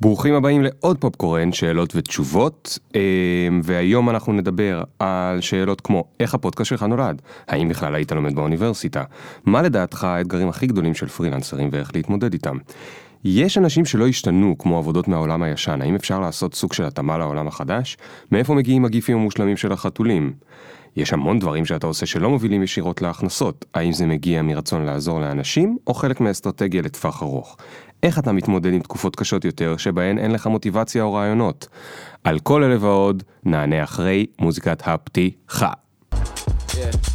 ברוכים הבאים לעוד פופקורן, שאלות ותשובות, אה, והיום אנחנו נדבר על שאלות כמו איך הפודקאסט שלך נולד, האם בכלל היית לומד באוניברסיטה, מה לדעתך האתגרים הכי גדולים של פרילנסרים ואיך להתמודד איתם. יש אנשים שלא השתנו כמו עבודות מהעולם הישן, האם אפשר לעשות סוג של התאמה לעולם החדש? מאיפה מגיעים הגיפים המושלמים של החתולים? יש המון דברים שאתה עושה שלא מובילים ישירות להכנסות, האם זה מגיע מרצון לעזור לאנשים, או חלק מאסטרטגיה לטווח ארוך. איך אתה מתמודד עם תקופות קשות יותר שבהן אין לך מוטיבציה או רעיונות? על כל אלה ועוד נענה אחרי מוזיקת הפתיחה. Yeah.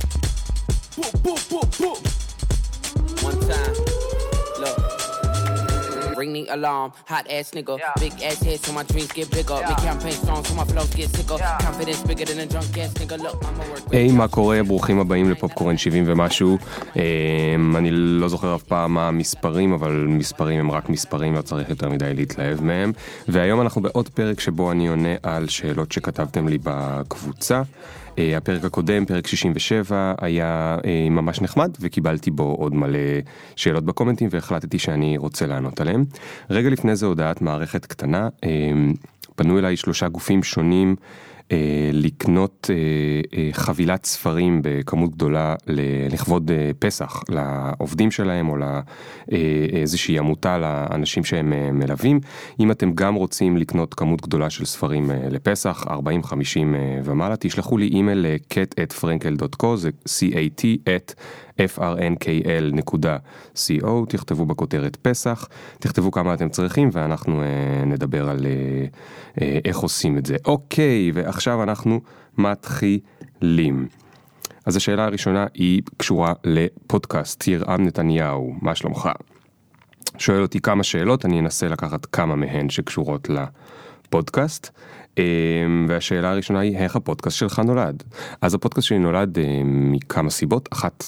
Ring the alarm. Hot ass nigga. Big ass head so my dreams get bigger. Big campaign strong so my flows get sicker. Confidence bigger than a drunk ass nigga. Look, I'ma work היי, מה קורה? ברוכים הבאים לפופקורן 70 ומשהו. אמ, אני לא זוכר אף פעם מה המספרים, אבל מספרים הם רק מספרים, לא צריך יותר מדי להתלהב מהם. והיום אנחנו בעוד פרק שבו אני עונה על שאלות שכתבתם לי בקבוצה. אה, הפרק הקודם, פרק 67, היה אה, ממש נחמד, וקיבלתי בו עוד מלא שאלות בקומנטים, והחלטתי שאני רוצה לענות עליהם. רגע לפני זה הודעת מערכת קטנה, אה, פנו אליי שלושה גופים שונים. אה, לקנות אה, אה, חבילת ספרים בכמות גדולה לכבוד אה, פסח לעובדים שלהם או לאיזושהי עמותה לאנשים שהם אה, מלווים. אם אתם גם רוצים לקנות כמות גדולה של ספרים אה, לפסח, 40-50 אה, ומעלה, תשלחו לי אימייל ל-cat@frankel.co, זה c-a-t at frnkl.co, תכתבו בכותרת פסח, תכתבו כמה אתם צריכים ואנחנו אה, נדבר על אה, אה, איך עושים את זה. אוקיי, ועכשיו אנחנו מתחילים. אז השאלה הראשונה היא קשורה לפודקאסט, ירעם נתניהו, מה שלומך? שואל אותי כמה שאלות, אני אנסה לקחת כמה מהן שקשורות לפודקאסט. אה, והשאלה הראשונה היא, איך הפודקאסט שלך נולד? אז הפודקאסט שלי נולד אה, מכמה סיבות. אחת,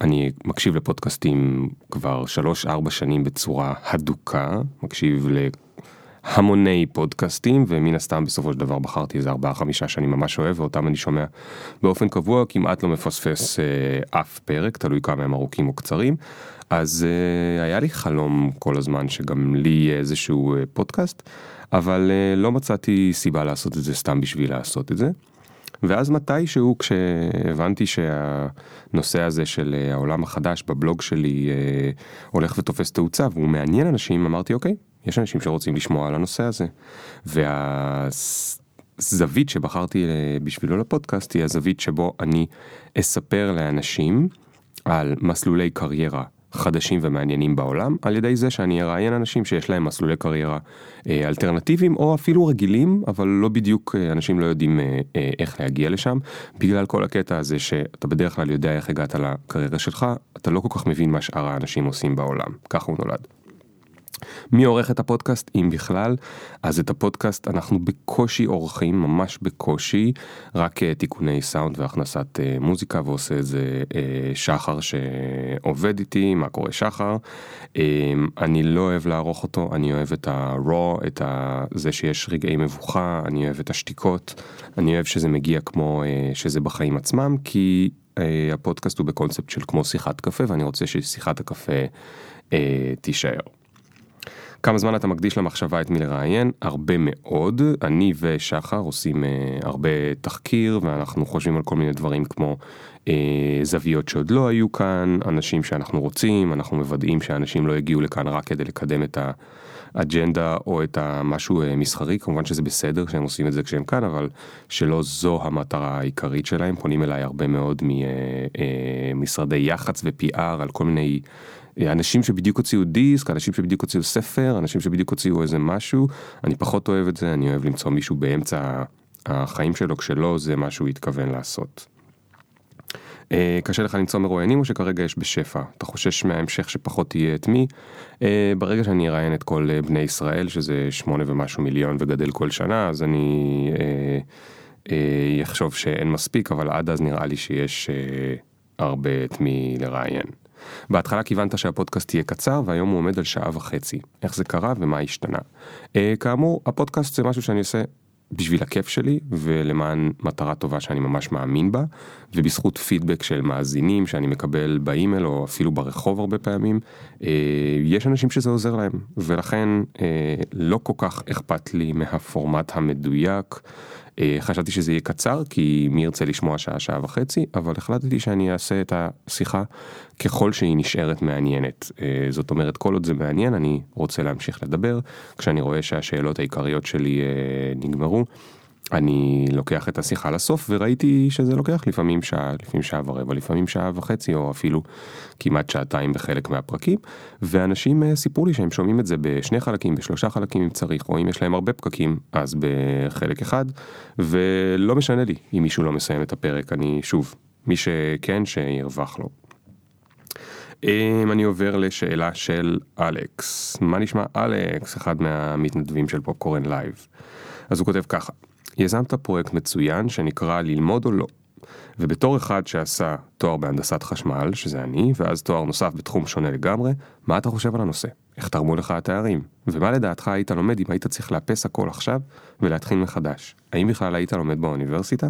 אני מקשיב לפודקאסטים כבר 3-4 שנים בצורה הדוקה, מקשיב להמוני פודקאסטים, ומן הסתם בסופו של דבר בחרתי איזה 4-5 שאני ממש אוהב, ואותם אני שומע באופן קבוע, כמעט לא מפספס אה, אף פרק, תלוי כמה הם ארוכים או קצרים. אז אה, היה לי חלום כל הזמן שגם לי יהיה איזשהו אה, פודקאסט, אבל אה, לא מצאתי סיבה לעשות את זה סתם בשביל לעשות את זה. ואז מתישהו כשהבנתי שהנושא הזה של אה, העולם החדש בבלוג שלי אה, הולך ותופס תאוצה והוא מעניין אנשים, אמרתי אוקיי, יש אנשים שרוצים לשמוע על הנושא הזה. והזווית שבחרתי אה, בשבילו לפודקאסט היא הזווית שבו אני אספר לאנשים על מסלולי קריירה חדשים ומעניינים בעולם, על ידי זה שאני אראיין אנשים שיש להם מסלולי קריירה אה, אלטרנטיביים או אפילו רגילים, אבל לא בדיוק אה, אנשים לא יודעים אה, איך להגיע לשם, בגלל כל הקטע הזה שאתה בדרך כלל יודע איך הגעת לקריירה שלך, אתה לא כל כך מבין מה שאר האנשים עושים בעולם, ככה הוא נולד. מי עורך את הפודקאסט, אם בכלל? אז את הפודקאסט אנחנו בקושי עורכים, ממש בקושי, רק uh, תיקוני סאונד והכנסת uh, מוזיקה, ועושה את זה uh, שחר שעובד איתי, מה קורה שחר. Um, אני לא אוהב לערוך אותו, אני אוהב את ה-raw, את ה- זה שיש רגעי מבוכה, אני אוהב את השתיקות, אני אוהב שזה מגיע כמו שזה בחיים עצמם, כי הפודקאסט הוא בקונספט של כמו שיחת קפה, ואני רוצה ששיחת הקפה תישאר. כמה זמן אתה מקדיש למחשבה את מי לראיין? הרבה מאוד. אני ושחר עושים אה, הרבה תחקיר ואנחנו חושבים על כל מיני דברים כמו אה, זוויות שעוד לא היו כאן, אנשים שאנחנו רוצים, אנחנו מוודאים שאנשים לא יגיעו לכאן רק כדי לקדם את האג'נדה או את המשהו אה, מסחרי, כמובן שזה בסדר שהם עושים את זה כשהם כאן, אבל שלא זו המטרה העיקרית שלהם. פונים אליי הרבה מאוד ממשרדי יח"צ ו-PR על כל מיני... אנשים שבדיוק הוציאו דיסק, אנשים שבדיוק הוציאו ספר, אנשים שבדיוק הוציאו איזה משהו, אני פחות אוהב את זה, אני אוהב למצוא מישהו באמצע החיים שלו, כשלא זה מה שהוא התכוון לעשות. אה, קשה לך למצוא מרואיינים או שכרגע יש בשפע? אתה חושש מההמשך שפחות תהיה את מי? אה, ברגע שאני אראיין את כל אה, בני ישראל, שזה שמונה ומשהו מיליון וגדל כל שנה, אז אני אחשוב שאין מספיק, אבל עד אז נראה לי שיש הרבה את מי לראיין. בהתחלה כיוונת שהפודקאסט יהיה קצר והיום הוא עומד על שעה וחצי. איך זה קרה ומה השתנה. Uh, כאמור, הפודקאסט זה משהו שאני עושה בשביל הכיף שלי ולמען מטרה טובה שאני ממש מאמין בה ובזכות פידבק של מאזינים שאני מקבל באימייל או אפילו ברחוב הרבה פעמים אה, יש אנשים שזה עוזר להם ולכן אה, לא כל כך אכפת לי מהפורמט המדויק. אה, חשבתי שזה יהיה קצר כי מי ירצה לשמוע שעה שעה וחצי אבל החלטתי שאני אעשה את השיחה ככל שהיא נשארת מעניינת אה, זאת אומרת כל עוד זה מעניין אני רוצה להמשיך לדבר כשאני רואה שהשאלות העיקריות שלי אה, נגמרו. אני לוקח את השיחה לסוף וראיתי שזה לוקח לפעמים שעה, לפעמים שעה ורבע, לפעמים שעה וחצי או אפילו כמעט שעתיים בחלק מהפרקים ואנשים אה, סיפרו לי שהם שומעים את זה בשני חלקים, בשלושה חלקים אם צריך או אם יש להם הרבה פקקים אז בחלק אחד ולא משנה לי אם מישהו לא מסיים את הפרק, אני שוב, מי שכן שירווח לו. אם אני עובר לשאלה של אלכס, מה נשמע אלכס, אחד מהמתנדבים של פופקורן live. אז הוא כותב ככה, יזמת פרויקט מצוין שנקרא ללמוד או לא. ובתור אחד שעשה תואר בהנדסת חשמל, שזה אני, ואז תואר נוסף בתחום שונה לגמרי, מה אתה חושב על הנושא? איך תרמו לך התארים? ומה לדעתך היית לומד אם היית צריך לאפס הכל עכשיו ולהתחיל מחדש? האם בכלל היית לומד באוניברסיטה?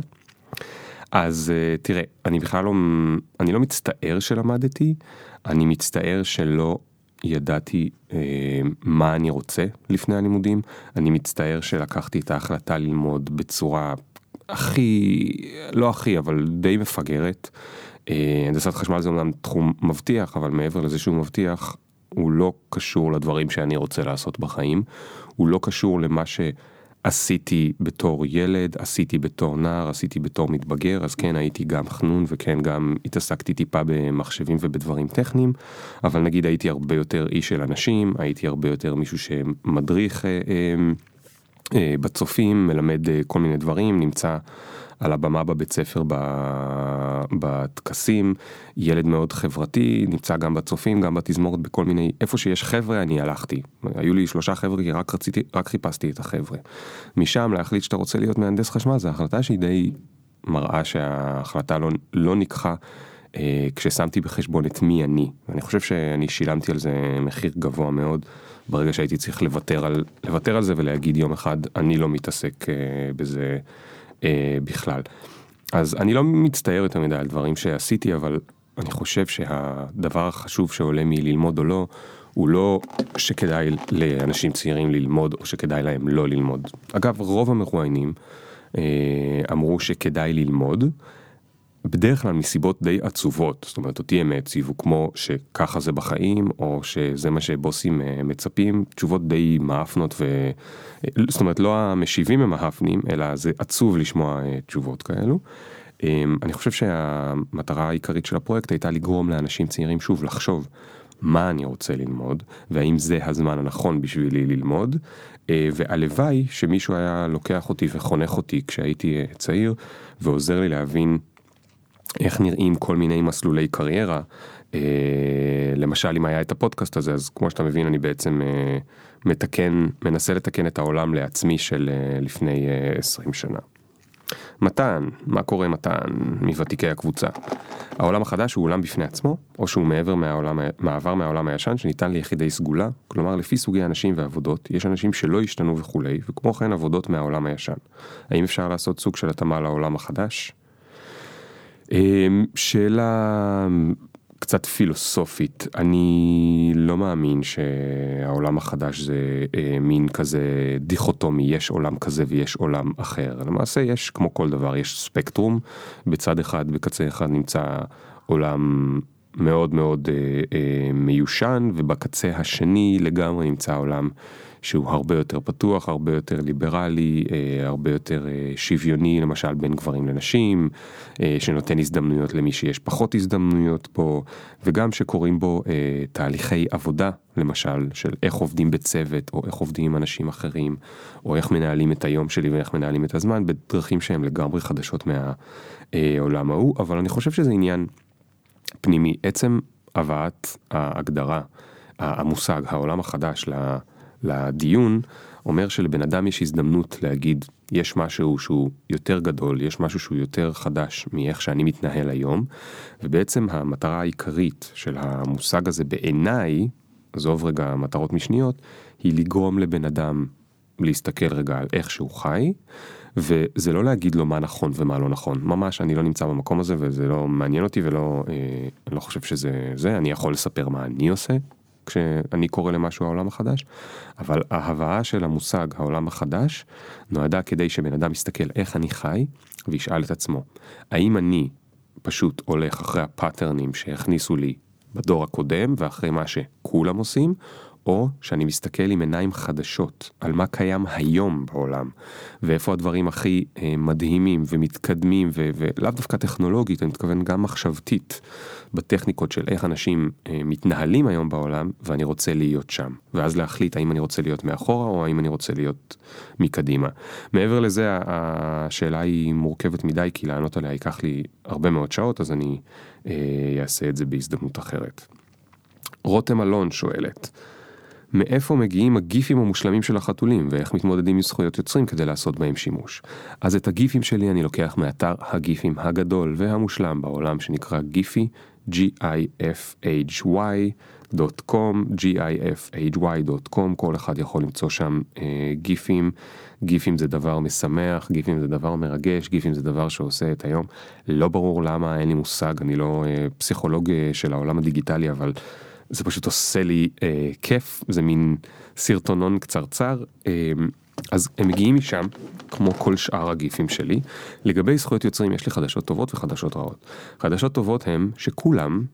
אז uh, תראה, אני בכלל לא, אני לא מצטער שלמדתי, אני מצטער שלא ידעתי אה, מה אני רוצה לפני הלימודים, אני מצטער שלקחתי את ההחלטה ללמוד בצורה הכי, לא הכי, אבל די מפגרת. אה, הנדסת חשמל זה אומנם תחום מבטיח, אבל מעבר לזה שהוא מבטיח, הוא לא קשור לדברים שאני רוצה לעשות בחיים, הוא לא קשור למה ש... עשיתי בתור ילד, עשיתי בתור נער, עשיתי בתור מתבגר, אז כן הייתי גם חנון וכן גם התעסקתי טיפה במחשבים ובדברים טכניים, אבל נגיד הייתי הרבה יותר איש של אנשים, הייתי הרבה יותר מישהו שמדריך אה, אה, בצופים, מלמד אה, כל מיני דברים, נמצא על הבמה בבית ספר בטקסים, ילד מאוד חברתי, נמצא גם בצופים, גם בתזמורת, בכל מיני, איפה שיש חבר'ה אני הלכתי. היו לי שלושה חבר'ה כי רק רציתי, רק חיפשתי את החבר'ה. משם להחליט שאתה רוצה להיות מהנדס חשמל, זו החלטה שהיא די מראה שההחלטה לא, לא ניקחה. אה, כששמתי בחשבון את מי אני, ואני חושב שאני שילמתי על זה מחיר גבוה מאוד ברגע שהייתי צריך לוותר על, לוותר על זה ולהגיד יום אחד אני לא מתעסק אה, בזה אה, בכלל. אז אני לא מצטער יותר מדי על דברים שעשיתי, אבל אני חושב שהדבר החשוב שעולה מללמוד או לא, הוא לא שכדאי לאנשים צעירים ללמוד או שכדאי להם לא ללמוד. אגב, רוב המרואיינים אה, אמרו שכדאי ללמוד. בדרך כלל מסיבות די עצובות, זאת אומרת אותי הם העציבו כמו שככה זה בחיים או שזה מה שבוסים אה, מצפים, תשובות די מאפנות ו... אה, זאת אומרת לא המשיבים הם מאפנים אלא זה עצוב לשמוע אה, תשובות כאלו. אני חושב שהמטרה העיקרית של הפרויקט הייתה לגרום לאנשים צעירים שוב לחשוב מה אני רוצה ללמוד והאם זה הזמן הנכון בשבילי ללמוד. והלוואי שמישהו היה לוקח אותי וחונך אותי כשהייתי צעיר ועוזר לי להבין איך נראים כל מיני מסלולי קריירה. אה, למשל אם היה את הפודקאסט הזה אז כמו שאתה מבין אני בעצם אה, מתקן מנסה לתקן את העולם לעצמי של אה, לפני 20 שנה. מתן, מה קורה מתן מוותיקי הקבוצה? העולם החדש הוא עולם בפני עצמו, או שהוא מעבר מהעולם, מעבר מהעולם הישן שניתן ליחידי סגולה, כלומר לפי סוגי אנשים ועבודות, יש אנשים שלא השתנו וכולי, וכמו כן עבודות מהעולם הישן. האם אפשר לעשות סוג של התאמה לעולם החדש? אמ, שאלה קצת פילוסופית, אני לא מאמין שהעולם החדש זה אה, מין כזה דיכוטומי, יש עולם כזה ויש עולם אחר. למעשה יש, כמו כל דבר, יש ספקטרום, בצד אחד, בקצה אחד נמצא עולם מאוד מאוד אה, אה, מיושן, ובקצה השני לגמרי נמצא עולם שהוא הרבה יותר פתוח, הרבה יותר ליברלי, אה, הרבה יותר אה, שוויוני, למשל בין גברים לנשים, אה, שנותן הזדמנויות למי שיש פחות הזדמנויות בו, וגם שקורים בו תהליכי עבודה, למשל, של איך עובדים בצוות, או איך עובדים עם אנשים אחרים, או איך מנהלים את היום שלי ואיך מנהלים את הזמן, בדרכים שהן לגמרי חדשות מהעולם ההוא, אבל אני חושב שזה עניין פנימי. עצם הבאת ההגדרה, המושג, העולם החדש, לדיון, אומר שלבן אדם יש הזדמנות להגיד, יש משהו שהוא יותר גדול, יש משהו שהוא יותר חדש מאיך שאני מתנהל היום, ובעצם המטרה העיקרית של המושג הזה בעיניי, עזוב רגע מטרות משניות, היא לגרום לבן אדם להסתכל רגע על איך שהוא חי, וזה לא להגיד לו מה נכון ומה לא נכון, ממש אני לא נמצא במקום הזה וזה לא מעניין אותי ולא, אה, אני לא חושב שזה זה, אני יכול לספר מה אני עושה כשאני קורא למשהו העולם החדש, אבל ההבאה של המושג העולם החדש נועדה כדי שבן אדם יסתכל איך אני חי וישאל את עצמו, האם אני פשוט הולך אחרי הפאטרנים שהכניסו לי בדור הקודם ואחרי מה שכולם עושים, או שאני מסתכל עם עיניים חדשות על מה קיים היום בעולם, ואיפה הדברים הכי אה, מדהימים ומתקדמים, ולאו דווקא טכנולוגית, אני מתכוון גם מחשבתית, בטכניקות של איך אנשים אה, מתנהלים היום בעולם, ואני רוצה להיות שם. ואז להחליט האם אני רוצה להיות מאחורה, או האם אני רוצה להיות מקדימה. מעבר לזה, השאלה היא מורכבת מדי, כי לענות עליה ייקח לי הרבה מאוד שעות, אז אני אה, אעשה את זה בהזדמנות אחרת. רותם אלון שואלת, מאיפה מגיעים הגיפים המושלמים של החתולים ואיך מתמודדים עם זכויות יוצרים כדי לעשות בהם שימוש. אז את הגיפים שלי אני לוקח מאתר הגיפים הגדול והמושלם בעולם שנקרא גיפי, gifhy.com, gifhy.com, כל אחד יכול למצוא שם אה, גיפים, גיפים זה דבר משמח, גיפים זה דבר מרגש, גיפים זה דבר שעושה את היום. לא ברור למה, אין לי מושג, אני לא אה, פסיכולוג אה, של העולם הדיגיטלי, אבל... זה פשוט עושה לי אה, כיף, זה מין סרטונון קצרצר. אה, אז הם מגיעים משם, כמו כל שאר הגיפים שלי. לגבי זכויות יוצרים יש לי חדשות טובות וחדשות רעות. חדשות טובות הם שכולם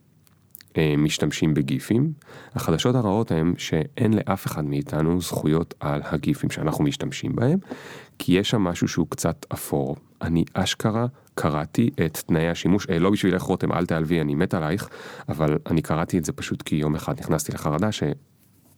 אה, משתמשים בגיפים, החדשות הרעות הן שאין לאף אחד מאיתנו זכויות על הגיפים שאנחנו משתמשים בהם, כי יש שם משהו שהוא קצת אפור. אני אשכרה קראתי את תנאי השימוש, אה, לא בשבילך רותם אל תעלבי אני מת עלייך, אבל אני קראתי את זה פשוט כי יום אחד נכנסתי לחרדה ש...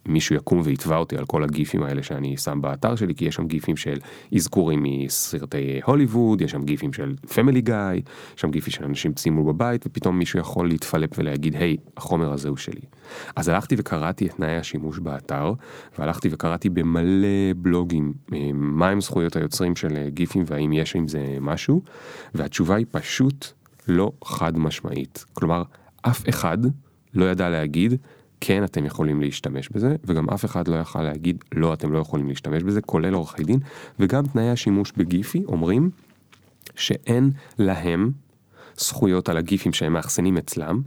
מישהו יקום ויתבע אותי על כל הגיפים האלה שאני שם באתר שלי, כי יש שם גיפים של אזכורים מסרטי הוליווד, יש שם גיפים של פמילי גיא, יש שם גיפים של אנשים ציימו בבית, ופתאום מישהו יכול להתפלפ ולהגיד, היי, החומר הזה הוא שלי. אז הלכתי וקראתי את תנאי השימוש באתר, והלכתי וקראתי במלא בלוגים אה, מהם זכויות היוצרים של אה, גיפים והאם יש עם זה משהו, והתשובה היא פשוט לא חד משמעית. כלומר, אף אחד לא ידע להגיד כן אתם יכולים להשתמש בזה, וגם אף אחד לא יכל להגיד לא אתם לא יכולים להשתמש בזה, כולל עורכי דין, וגם תנאי השימוש בגיפי אומרים שאין להם זכויות על הגיפים שהם מאחסנים אצלם,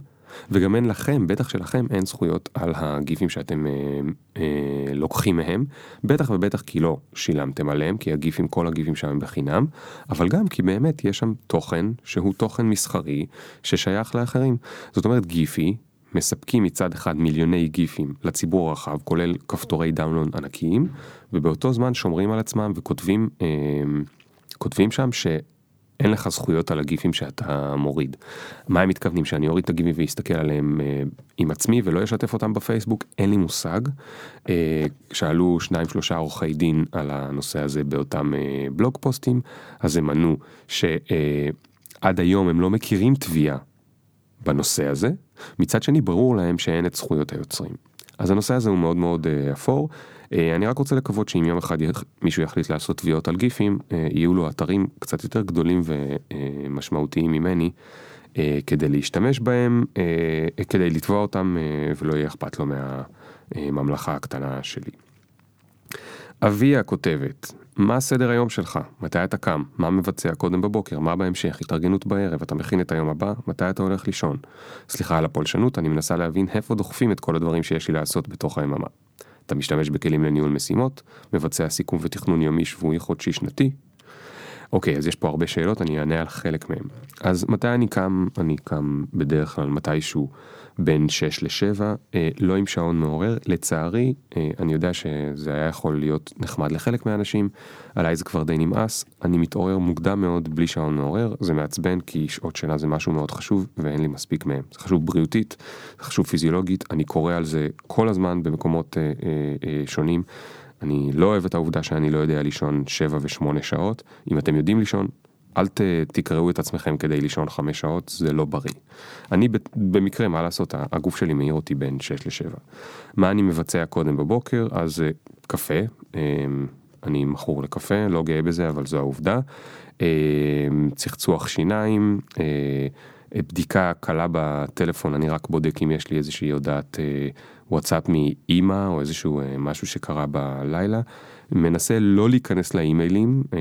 וגם אין לכם, בטח שלכם, אין זכויות על הגיפים שאתם אה, אה, לוקחים מהם, בטח ובטח כי לא שילמתם עליהם, כי הגיפים, כל הגיפים שם הם בחינם, אבל גם כי באמת יש שם תוכן שהוא תוכן מסחרי ששייך לאחרים. זאת אומרת גיפי מספקים מצד אחד מיליוני גיפים לציבור הרחב, כולל כפתורי דאונלון ענקיים, ובאותו זמן שומרים על עצמם וכותבים אה, כותבים שם שאין לך זכויות על הגיפים שאתה מוריד. מה הם מתכוונים, שאני אוריד את הגיפים ואסתכל עליהם אה, עם עצמי ולא אשתף אותם בפייסבוק? אין לי מושג. אה, שאלו שניים שלושה עורכי דין על הנושא הזה באותם אה, בלוג פוסטים, אז הם ענו שעד היום הם לא מכירים תביעה בנושא הזה, מצד שני ברור להם שאין את זכויות היוצרים. אז הנושא הזה הוא מאוד מאוד uh, אפור. Uh, אני רק רוצה לקוות שאם יום אחד יח... מישהו יחליט לעשות תביעות על גיפים, uh, יהיו לו אתרים קצת יותר גדולים ומשמעותיים ממני uh, כדי להשתמש בהם, uh, כדי לתבוע אותם uh, ולא יהיה אכפת לו מהממלכה הקטנה שלי. אביה כותבת, מה סדר היום שלך? מתי אתה קם? מה מבצע קודם בבוקר? מה בהמשך? התארגנות בערב? אתה מכין את היום הבא? מתי אתה הולך לישון? סליחה על הפולשנות, אני מנסה להבין איפה דוחפים את כל הדברים שיש לי לעשות בתוך היממה. אתה משתמש בכלים לניהול משימות? מבצע סיכום ותכנון יומי, שבועי, חודשי, שנתי? אוקיי, אז יש פה הרבה שאלות, אני אענה על חלק מהם. אז מתי אני קם? אני קם בדרך כלל מתישהו בין 6 ל-7, אה, לא עם שעון מעורר. לצערי, אה, אני יודע שזה היה יכול להיות נחמד לחלק מהאנשים, עליי זה כבר די נמאס. אני מתעורר מוקדם מאוד בלי שעון מעורר, זה מעצבן כי שעות שינה זה משהו מאוד חשוב ואין לי מספיק מהם. זה חשוב בריאותית, זה חשוב פיזיולוגית, אני קורא על זה כל הזמן במקומות אה, שונים. אני לא אוהב את העובדה שאני לא יודע לישון 7 ו-8 שעות. אם אתם יודעים לישון, אל ת, תקראו את עצמכם כדי לישון 5 שעות, זה לא בריא. אני במקרה, מה לעשות, הגוף שלי מעיר אותי בין 6 ל-7. מה אני מבצע קודם בבוקר? אז אה, קפה, אמ, אני מכור לקפה, לא גאה בזה, אבל זו העובדה. אמ, צחצוח שיניים, אה, בדיקה קלה בטלפון, אני רק בודק אם יש לי איזושהי הודעת וואטסאפ מאימא או איזשהו אה, משהו שקרה בלילה, מנסה לא להיכנס לאימיילים, אה,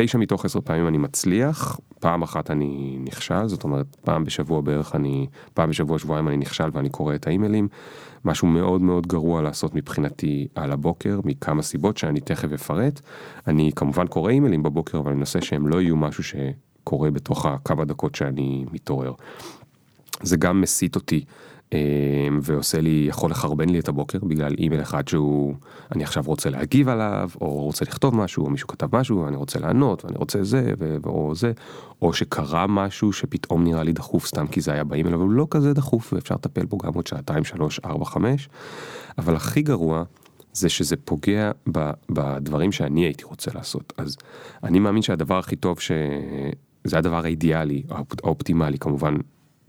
תשע מתוך עשר פעמים אני מצליח, פעם אחת אני נכשל, זאת אומרת פעם בשבוע בערך אני, פעם בשבוע שבועיים אני נכשל ואני קורא את האימיילים, משהו מאוד מאוד גרוע לעשות מבחינתי על הבוקר, מכמה סיבות שאני תכף אפרט. אני כמובן קורא אימיילים בבוקר, אבל אני מנסה שהם לא יהיו משהו שקורה בתוך הכמה דקות שאני מתעורר. זה גם מסיט אותי ועושה לי, יכול לחרבן לי את הבוקר בגלל אימייל אחד שהוא, אני עכשיו רוצה להגיב עליו, או רוצה לכתוב משהו, או מישהו כתב משהו, ואני רוצה לענות, ואני רוצה זה, או זה, או שקרה משהו שפתאום נראה לי דחוף סתם כי זה היה באימייל, אבל הוא לא כזה דחוף, ואפשר לטפל בו גם עוד שעתיים, שלוש, ארבע, חמש, אבל הכי גרוע זה שזה פוגע ב- בדברים שאני הייתי רוצה לעשות. אז אני מאמין שהדבר הכי טוב, שזה הדבר האידיאלי, האופטימלי כמובן,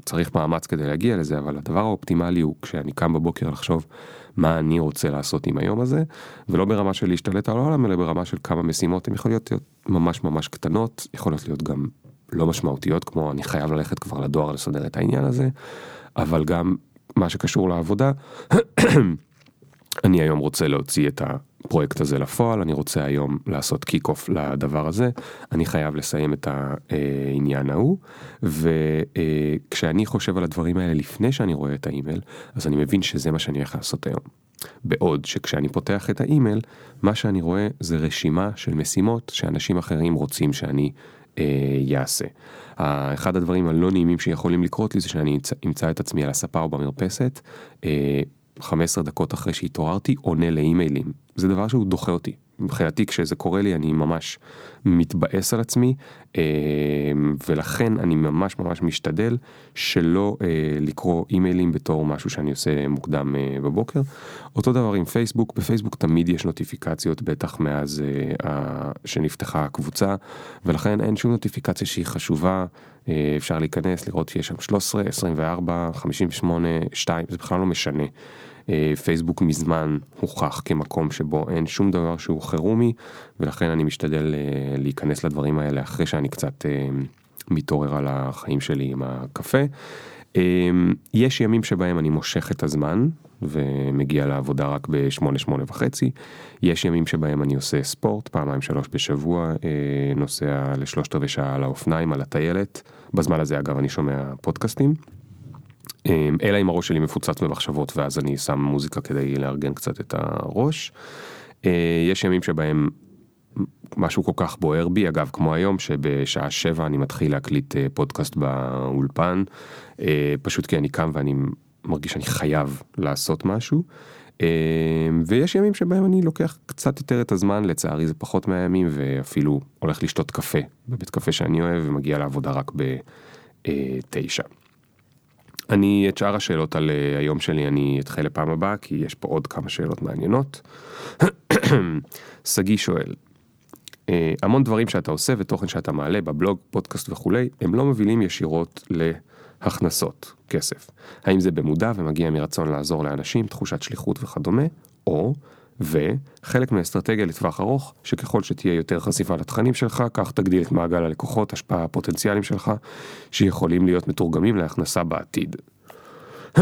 צריך מאמץ כדי להגיע לזה, אבל הדבר האופטימלי הוא כשאני קם בבוקר לחשוב מה אני רוצה לעשות עם היום הזה, ולא ברמה של להשתלט על העולם, אלא ברמה של כמה משימות, הן יכולות להיות ממש ממש קטנות, יכולות להיות גם לא משמעותיות, כמו אני חייב ללכת כבר לדואר לסדר את העניין הזה, אבל גם מה שקשור לעבודה, אני היום רוצה להוציא את הפרויקט הזה לפועל, אני רוצה היום לעשות קיק אוף לדבר הזה, אני חייב לסיים את העניין ההוא, וכשאני חושב על הדברים האלה לפני שאני רואה את האימייל, אז אני מבין שזה מה שאני הולך לעשות היום. בעוד שכשאני פותח את האימייל, מה שאני רואה זה רשימה של משימות שאנשים אחרים רוצים שאני יעשה. אחד הדברים הלא נעימים שיכולים לקרות לי זה שאני אמצא את עצמי על הספה או במרפסת. 15 דקות אחרי שהתעוררתי עונה לאימיילים. זה דבר שהוא דוחה אותי. מבחינתי כשזה קורה לי אני ממש מתבאס על עצמי אה, ולכן אני ממש ממש משתדל שלא אה, לקרוא אימיילים בתור משהו שאני עושה מוקדם אה, בבוקר. אותו דבר עם פייסבוק, בפייסבוק תמיד יש נוטיפיקציות בטח מאז שנפתחה הקבוצה ולכן אין שום נוטיפיקציה שהיא חשובה, אפשר להיכנס לראות שיש שם 13, 24, 58, 2, זה בכלל לא משנה. אה, פייסבוק מזמן הוכח כמקום שבו אין שום דבר שהוא חירומי, ולכן אני משתדל אה, להיכנס לדברים האלה אחרי שאני קצת אה, מתעורר על החיים שלי עם הקפה. יש ימים שבהם אני מושך את הזמן ומגיע לעבודה רק בשמונה שמונה וחצי. יש ימים שבהם אני עושה ספורט פעמיים שלוש בשבוע, נוסע לשלושת רבעי שעה על האופניים, על הטיילת. בזמן הזה אגב אני שומע פודקאסטים. אמ, אלא אם הראש שלי מפוצץ במחשבות ואז אני שם מוזיקה כדי לארגן קצת את הראש. אה, יש ימים שבהם משהו כל כך בוער בי, אגב כמו היום שבשעה שבע אני מתחיל להקליט אה, פודקאסט באולפן, אה, פשוט כי אני קם ואני מרגיש שאני חייב לעשות משהו. ויש ימים שבהם אני לוקח קצת יותר את הזמן, לצערי זה פחות מהימים ואפילו הולך לשתות קפה בבית קפה שאני אוהב ומגיע לעבודה רק בתשע. אני את שאר השאלות על אה, היום שלי אני אתחיל לפעם הבאה כי יש פה עוד כמה שאלות מעניינות. שגיא שואל, אה, המון דברים שאתה עושה ותוכן שאתה מעלה בבלוג, פודקאסט וכולי, הם לא מובילים ישירות להכנסות, כסף. האם זה במודע ומגיע מרצון לעזור לאנשים, תחושת שליחות וכדומה, או וחלק מהאסטרטגיה לטווח ארוך, שככל שתהיה יותר חשיפה לתכנים שלך, כך תגדיל את מעגל הלקוחות, השפעה הפוטנציאליים שלך, שיכולים להיות מתורגמים להכנסה בעתיד.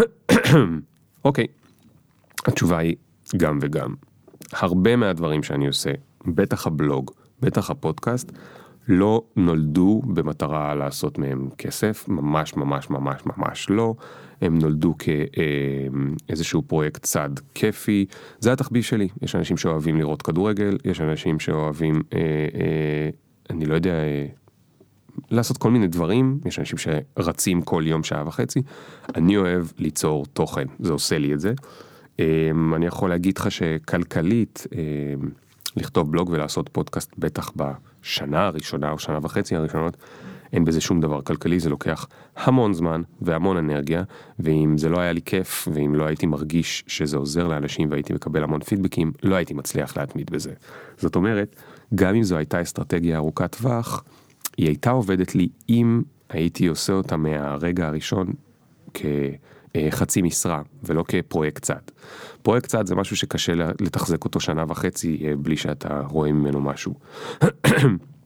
אוקיי. התשובה היא גם וגם. הרבה מהדברים שאני עושה, בטח הבלוג, בטח הפודקאסט, לא נולדו במטרה לעשות מהם כסף, ממש ממש ממש ממש לא. הם נולדו כאיזשהו פרויקט צד כיפי, זה התחביב שלי, יש אנשים שאוהבים לראות כדורגל, יש אנשים שאוהבים, אה, אה, אני לא יודע, אה, לעשות כל מיני דברים, יש אנשים שרצים כל יום שעה וחצי, אני אוהב ליצור תוכן, זה עושה לי את זה. אה, אני יכול להגיד לך שכלכלית, אה, לכתוב בלוג ולעשות פודקאסט בטח בשנה הראשונה או שנה וחצי הראשונות, אין בזה שום דבר כלכלי, זה לוקח המון זמן והמון אנרגיה, ואם זה לא היה לי כיף, ואם לא הייתי מרגיש שזה עוזר לאנשים והייתי מקבל המון פידבקים, לא הייתי מצליח להתמיד בזה. זאת אומרת, גם אם זו הייתה אסטרטגיה ארוכת טווח, היא הייתה עובדת לי אם הייתי עושה אותה מהרגע הראשון כחצי משרה ולא כפרויקט צד. פרויקט צד זה משהו שקשה לתחזק אותו שנה וחצי אה, בלי שאתה רואה ממנו משהו.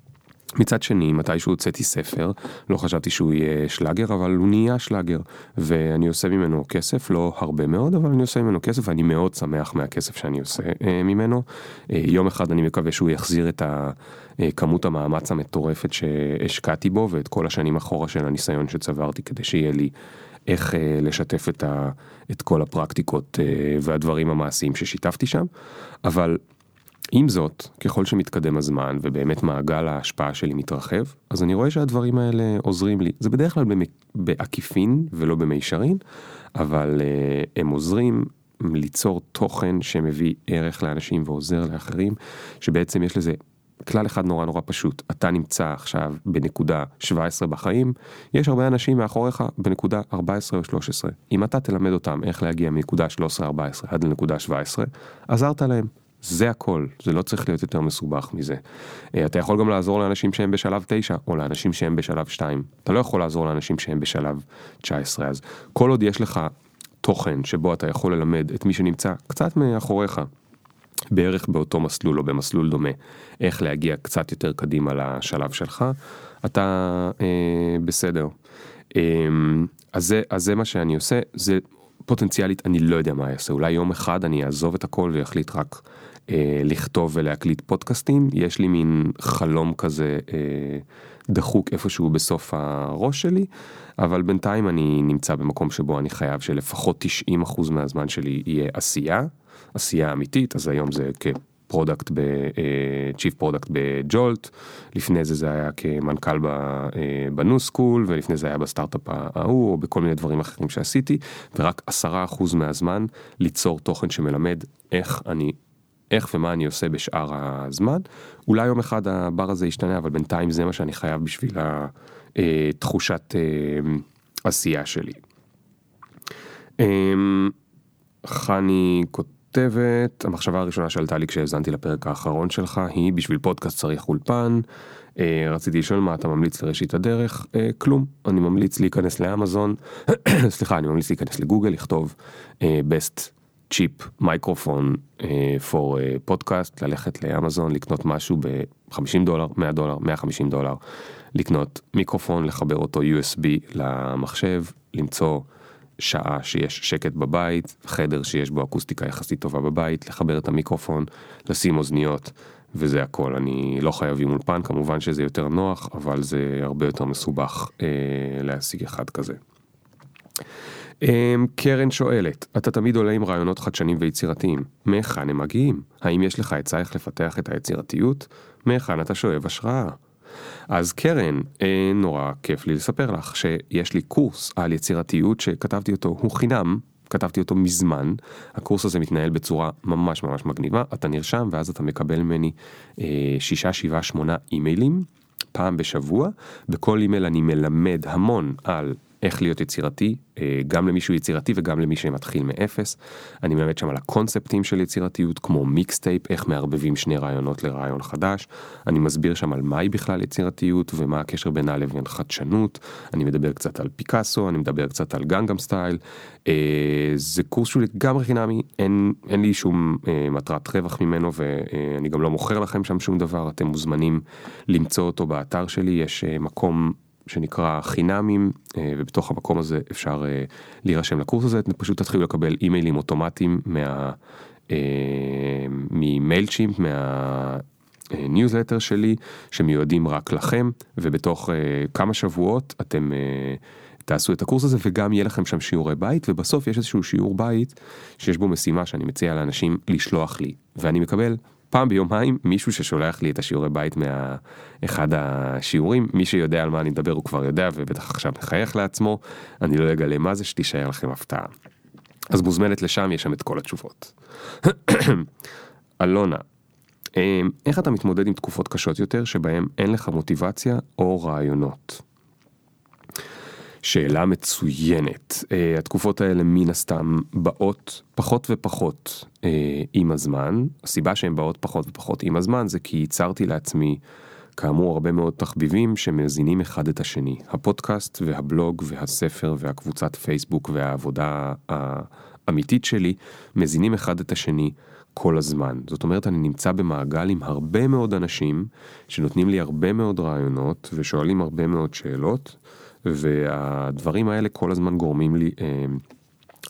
מצד שני, מתישהו הוצאתי ספר, לא חשבתי שהוא יהיה שלאגר, אבל הוא נהיה שלאגר, ואני עושה ממנו כסף, לא הרבה מאוד, אבל אני עושה ממנו כסף, ואני מאוד שמח מהכסף שאני עושה אה, ממנו. אה, יום אחד אני מקווה שהוא יחזיר את אה, כמות המאמץ המטורפת שהשקעתי בו, ואת כל השנים אחורה של הניסיון שצברתי, כדי שיהיה לי איך אה, לשתף את, ה, את כל הפרקטיקות אה, והדברים המעשיים ששיתפתי שם, אבל עם זאת, ככל שמתקדם הזמן ובאמת מעגל ההשפעה שלי מתרחב, אז אני רואה שהדברים האלה עוזרים לי. זה בדרך כלל בעקיפין ולא במישרין, אבל uh, הם עוזרים ליצור תוכן שמביא ערך לאנשים ועוזר לאחרים, שבעצם יש לזה כלל אחד נורא נורא פשוט, אתה נמצא עכשיו בנקודה 17 בחיים, יש הרבה אנשים מאחוריך בנקודה 14 או 13. אם אתה תלמד אותם איך להגיע מנקודה 13-14 עד לנקודה 17, עזרת להם. זה הכל, זה לא צריך להיות יותר מסובך מזה. אה, אתה יכול גם לעזור לאנשים שהם בשלב 9, או לאנשים שהם בשלב 2. אתה לא יכול לעזור לאנשים שהם בשלב 19, אז כל עוד יש לך תוכן שבו אתה יכול ללמד את מי שנמצא קצת מאחוריך, בערך באותו מסלול או במסלול דומה, איך להגיע קצת יותר קדימה לשלב שלך, אתה אה, בסדר. אה, אז, זה, אז זה מה שאני עושה, זה פוטנציאלית אני לא יודע מה אעשה, אולי יום אחד אני אעזוב את הכל ויחליט רק אה, לכתוב ולהקליט פודקאסטים, יש לי מין חלום כזה אה, דחוק איפשהו בסוף הראש שלי, אבל בינתיים אני נמצא במקום שבו אני חייב שלפחות 90% מהזמן שלי יהיה עשייה, עשייה אמיתית, אז היום זה כ product, ב, אה, chief product בג'ולט, לפני זה זה היה כמנכ"ל בניו סקול, ולפני זה היה בסטארט-אפ ההוא, או בכל מיני דברים אחרים שעשיתי, ורק 10% מהזמן ליצור תוכן שמלמד איך אני איך ומה אני עושה בשאר הזמן. אולי יום אחד הבר הזה ישתנה, אבל בינתיים זה מה שאני חייב בשביל התחושת אה, אה, עשייה שלי. אמ, חני כותבת, המחשבה הראשונה שעלתה לי כשהאזנתי לפרק האחרון שלך היא בשביל פודקאסט צריך אולפן. אה, רציתי לשאול מה אתה ממליץ לראשית הדרך, כלום, אני ממליץ להיכנס לאמזון, סליחה, אני ממליץ להיכנס לגוגל, לכתוב best cheap microphone for podcast, ללכת לאמזון, לקנות משהו ב-50 דולר, 100 דולר, 150 דולר, לקנות מיקרופון, לחבר אותו USB למחשב, למצוא שעה שיש שקט בבית, חדר שיש בו אקוסטיקה יחסית טובה בבית, לחבר את המיקרופון, לשים אוזניות, וזה הכל. אני לא חייב עם אולפן, כמובן שזה יותר נוח, אבל זה הרבה יותר מסובך אה, להשיג אחד כזה. אמ, קרן שואלת, אתה תמיד עולה עם רעיונות חדשנים ויצירתיים, מהיכן הם מגיעים? האם יש לך עצה איך לפתח את היצירתיות? מהיכן אתה שואב השראה? אז קרן, אה, נורא כיף לי לספר לך שיש לי קורס על יצירתיות שכתבתי אותו, הוא חינם, כתבתי אותו מזמן, הקורס הזה מתנהל בצורה ממש ממש מגניבה, אתה נרשם ואז אתה מקבל ממני אה, שישה, שבעה, שמונה אימיילים פעם בשבוע, בכל אימייל אני מלמד המון על איך להיות יצירתי, אה, גם למישהו יצירתי וגם למי שמתחיל מאפס. אני מלמד שם על הקונספטים של יצירתיות, כמו mixtape, איך מערבבים שני רעיונות לרעיון חדש. אני מסביר שם על מהי בכלל יצירתיות ומה הקשר בינה לבין חדשנות. אני מדבר קצת על פיקאסו, אני מדבר קצת על גנגאם סטייל. אה, זה קורס שהוא לגמרי חינמי, אין, אין לי שום אה, מטרת רווח ממנו ואני גם לא מוכר לכם שם שום דבר, אתם מוזמנים למצוא אותו באתר שלי, יש מקום שנקרא חינמים, אה, ובתוך המקום הזה אפשר אה, להירשם לקורס הזה, אתם פשוט תתחילו לקבל אימיילים אוטומטיים מה... אה, ממייל צ'ימפ, מהניוזלטר שלי, שמיועדים רק לכם, ובתוך כמה שבועות אתם תעשו את הקורס הזה וגם יהיה לכם שם שיעורי בית, ובסוף יש איזשהו שיעור בית שיש בו משימה שאני מציע לאנשים לשלוח לי, ואני מקבל פעם ביומיים מישהו ששולח לי את השיעורי בית מאחד השיעורים, מי שיודע על מה אני מדבר הוא כבר יודע ובטח עכשיו מחייך לעצמו, אני לא אגלה מה זה שתישאר לכם הפתעה. אז מוזמנת לשם, יש שם את כל התשובות. אלונה, אמ, איך אתה מתמודד עם תקופות קשות יותר שבהם אין לך מוטיבציה או רעיונות? שאלה מצוינת. Uh, התקופות האלה מן הסתם באות פחות ופחות uh, עם הזמן. הסיבה שהן באות פחות ופחות עם הזמן זה כי ייצרתי לעצמי כאמור הרבה מאוד תחביבים שמזינים אחד את השני. הפודקאסט והבלוג והספר והקבוצת פייסבוק והעבודה האמיתית שלי מזינים אחד את השני. כל הזמן. זאת אומרת, אני נמצא במעגל עם הרבה מאוד אנשים שנותנים לי הרבה מאוד רעיונות ושואלים הרבה מאוד שאלות, והדברים האלה כל הזמן גורמים לי אה,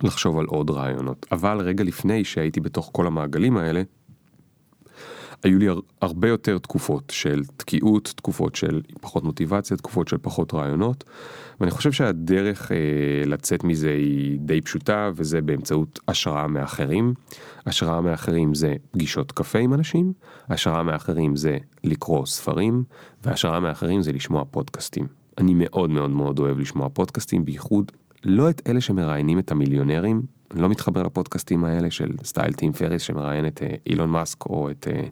לחשוב על עוד רעיונות. אבל רגע לפני שהייתי בתוך כל המעגלים האלה, היו לי הרבה יותר תקופות של תקיעות, תקופות של פחות מוטיבציה, תקופות של פחות רעיונות, ואני חושב שהדרך אה, לצאת מזה היא די פשוטה, וזה באמצעות השראה מאחרים. השראה מאחרים זה פגישות קפה עם אנשים, השראה מאחרים זה לקרוא ספרים, והשראה מאחרים זה לשמוע פודקאסטים. אני מאוד מאוד מאוד אוהב לשמוע פודקאסטים, בייחוד לא את אלה שמראיינים את המיליונרים, אני לא מתחבר לפודקאסטים האלה של סטייל טים פריס שמראיין את אה, אילון מאסק או את, אה,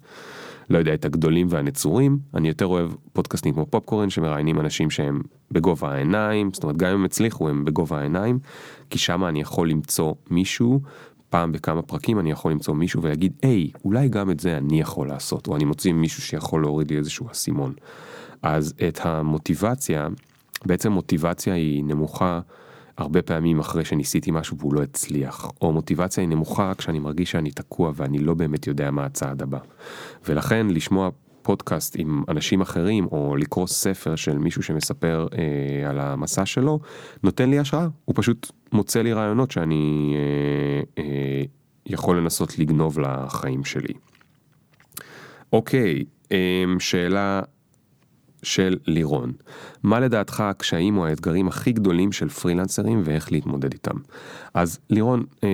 לא יודע, את הגדולים והנצורים. אני יותר אוהב פודקאסטים כמו פופקורן שמראיינים אנשים שהם בגובה העיניים, זאת אומרת גם אם הם הצליחו הם בגובה העיניים, כי שם אני יכול למצוא מישהו, פעם בכמה פרקים אני יכול למצוא מישהו ולהגיד, היי, אולי גם את זה אני יכול לעשות, או אני מוציא מישהו שיכול להוריד לי איזשהו אסימון. אז את המוטיבציה, בעצם מוטיבציה היא נמוכה. הרבה פעמים אחרי שניסיתי משהו והוא לא הצליח, או מוטיבציה היא נמוכה כשאני מרגיש שאני תקוע ואני לא באמת יודע מה הצעד הבא. ולכן לשמוע פודקאסט עם אנשים אחרים, או לקרוא ספר של מישהו שמספר אה, על המסע שלו, נותן לי השראה. הוא פשוט מוצא לי רעיונות שאני אה, אה, יכול לנסות לגנוב לחיים שלי. אוקיי, אה, שאלה של לירון. מה לדעתך הקשיים או האתגרים הכי גדולים של פרילנסרים ואיך להתמודד איתם? אז לירון, אה,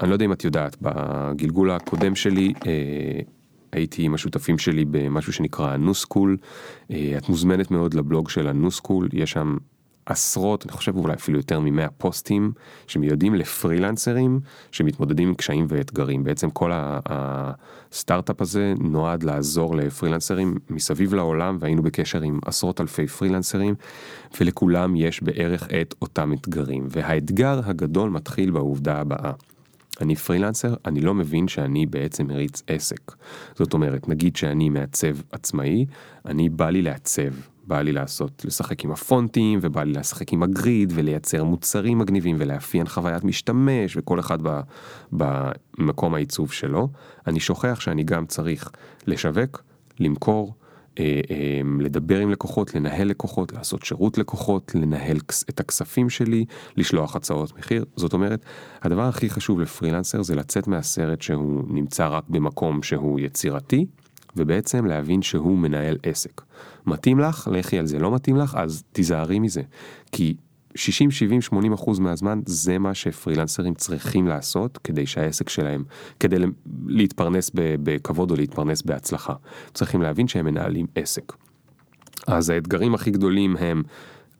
אני לא יודע אם את יודעת, בגלגול הקודם שלי אה, הייתי עם השותפים שלי במשהו שנקרא הנוסקול. אה, את מוזמנת מאוד לבלוג של הנוסקול, יש שם עשרות, אני חושב אולי אפילו יותר ממאה פוסטים שמיועדים לפרילנסרים שמתמודדים עם קשיים ואתגרים. בעצם כל הסטארט-אפ הזה נועד לעזור לפרילנסרים מסביב לעולם והיינו בקשר עם עשרות אלפי פרילנסרים ולכולם יש בערך את אותם אתגרים. והאתגר הגדול מתחיל בעובדה הבאה. אני פרילנסר, אני לא מבין שאני בעצם מריץ עסק. זאת אומרת, נגיד שאני מעצב עצמאי, אני בא לי לעצב, בא לי לעשות, לשחק עם הפונטים, ובא לי לשחק עם הגריד, ולייצר מוצרים מגניבים, ולאפיין חוויית משתמש, וכל אחד ב, במקום העיצוב שלו. אני שוכח שאני גם צריך לשווק, למכור, אה, אה, לדבר עם לקוחות, לנהל לקוחות, לעשות שירות לקוחות, לנהל את הכספים שלי, לשלוח הצעות מחיר. זאת אומרת, הדבר הכי חשוב לפרילנסר זה לצאת מהסרט שהוא נמצא רק במקום שהוא יצירתי, ובעצם להבין שהוא מנהל עסק. מתאים לך, לכי על זה, לא מתאים לך, אז תיזהרי מזה. כי 60, 70, 80 אחוז מהזמן זה מה שפרילנסרים צריכים לעשות כדי שהעסק שלהם, כדי להתפרנס בכבוד או להתפרנס בהצלחה. צריכים להבין שהם מנהלים עסק. אז האתגרים הכי גדולים הם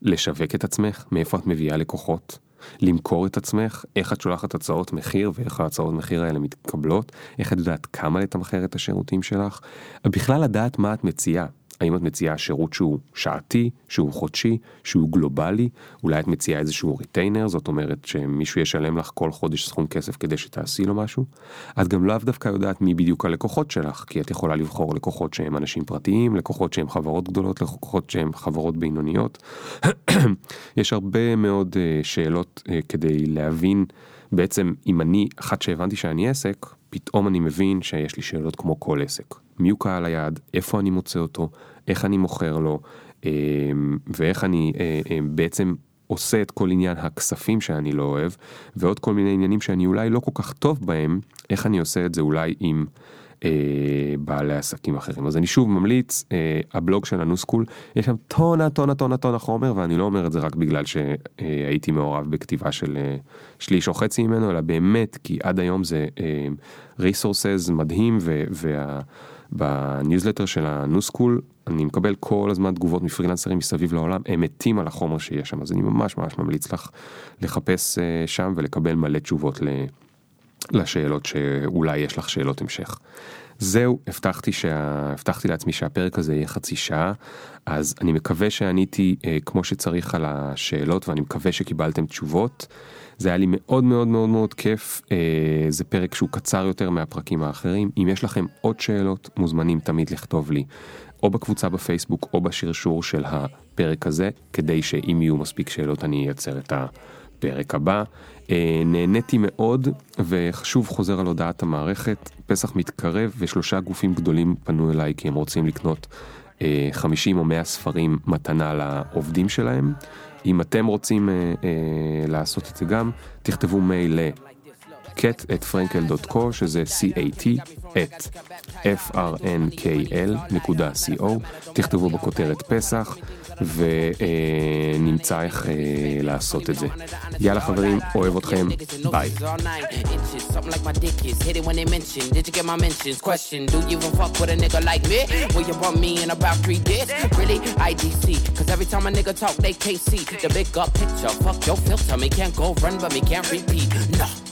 לשווק את עצמך, מאיפה את מביאה לקוחות, למכור את עצמך, איך את שולחת הצעות מחיר ואיך ההצעות מחיר האלה מתקבלות, איך את יודעת כמה לתמחר את השירותים שלך, בכלל לדעת מה את מציעה. האם את מציעה שירות שהוא שעתי, שהוא חודשי, שהוא גלובלי, אולי את מציעה איזשהו ריטיינר, זאת אומרת שמישהו ישלם לך כל חודש סכום כסף כדי שתעשי לו משהו. את גם לאו דווקא יודעת מי בדיוק הלקוחות שלך, כי את יכולה לבחור לקוחות שהם אנשים פרטיים, לקוחות שהם חברות גדולות, לקוחות שהם חברות בינוניות. יש הרבה מאוד uh, שאלות uh, כדי להבין בעצם אם אני, אחת שהבנתי שאני עסק, פתאום אני מבין שיש לי שאלות כמו כל עסק. מי הוא קהל היעד, איפה אני מוצא אותו, איך אני מוכר לו, אמ, ואיך אני אה, אה, בעצם עושה את כל עניין הכספים שאני לא אוהב, ועוד כל מיני עניינים שאני אולי לא כל כך טוב בהם, איך אני עושה את זה אולי עם בעלי עסקים אחרים. אז אני שוב ממליץ, אה, הבלוג של הנוסקול, יש שם טונה טונה טונה טונה חומר, ואני לא אומר את זה רק בגלל שהייתי מעורב בכתיבה של אה, שליש או חצי ממנו, אלא באמת, כי עד היום זה אה, resources מדהים, וה... בניוזלטר של הניו סקול אני מקבל כל הזמן תגובות מפרילנסרים מסביב לעולם, הם מתים על החומר שיש שם, אז אני ממש ממש ממליץ לך לחפש אה, שם ולקבל מלא תשובות לשאלות שאולי יש לך שאלות המשך. זהו, הבטחתי, שה... הבטחתי לעצמי שהפרק הזה יהיה חצי שעה, אז אני מקווה שעניתי אה, כמו שצריך על השאלות ואני מקווה שקיבלתם תשובות. זה היה לי מאוד מאוד מאוד מאוד כיף, אה, זה פרק שהוא קצר יותר מהפרקים האחרים. אם יש לכם עוד שאלות, מוזמנים תמיד לכתוב לי, או בקבוצה בפייסבוק או בשרשור של הפרק הזה, כדי שאם יהיו מספיק שאלות אני אייצר את בפרק הבא. אה, נהניתי מאוד וחשוב חוזר על הודעת המערכת, פסח מתקרב ושלושה גופים גדולים פנו אליי כי הם רוצים לקנות 50 או 100 ספרים מתנה לעובדים שלהם. אם אתם רוצים לעשות את זה גם, תכתבו מייל ל... cat at frankel.co שזה c-a-t at frnkl.co תכתבו בכותרת פסח ונמצא איך אה, לעשות את זה. יאללה חברים, אוהב אתכם, ביי. Talk, they can't see the big up picture. Fuck your filter, me can't go run, but me can't repeat. No.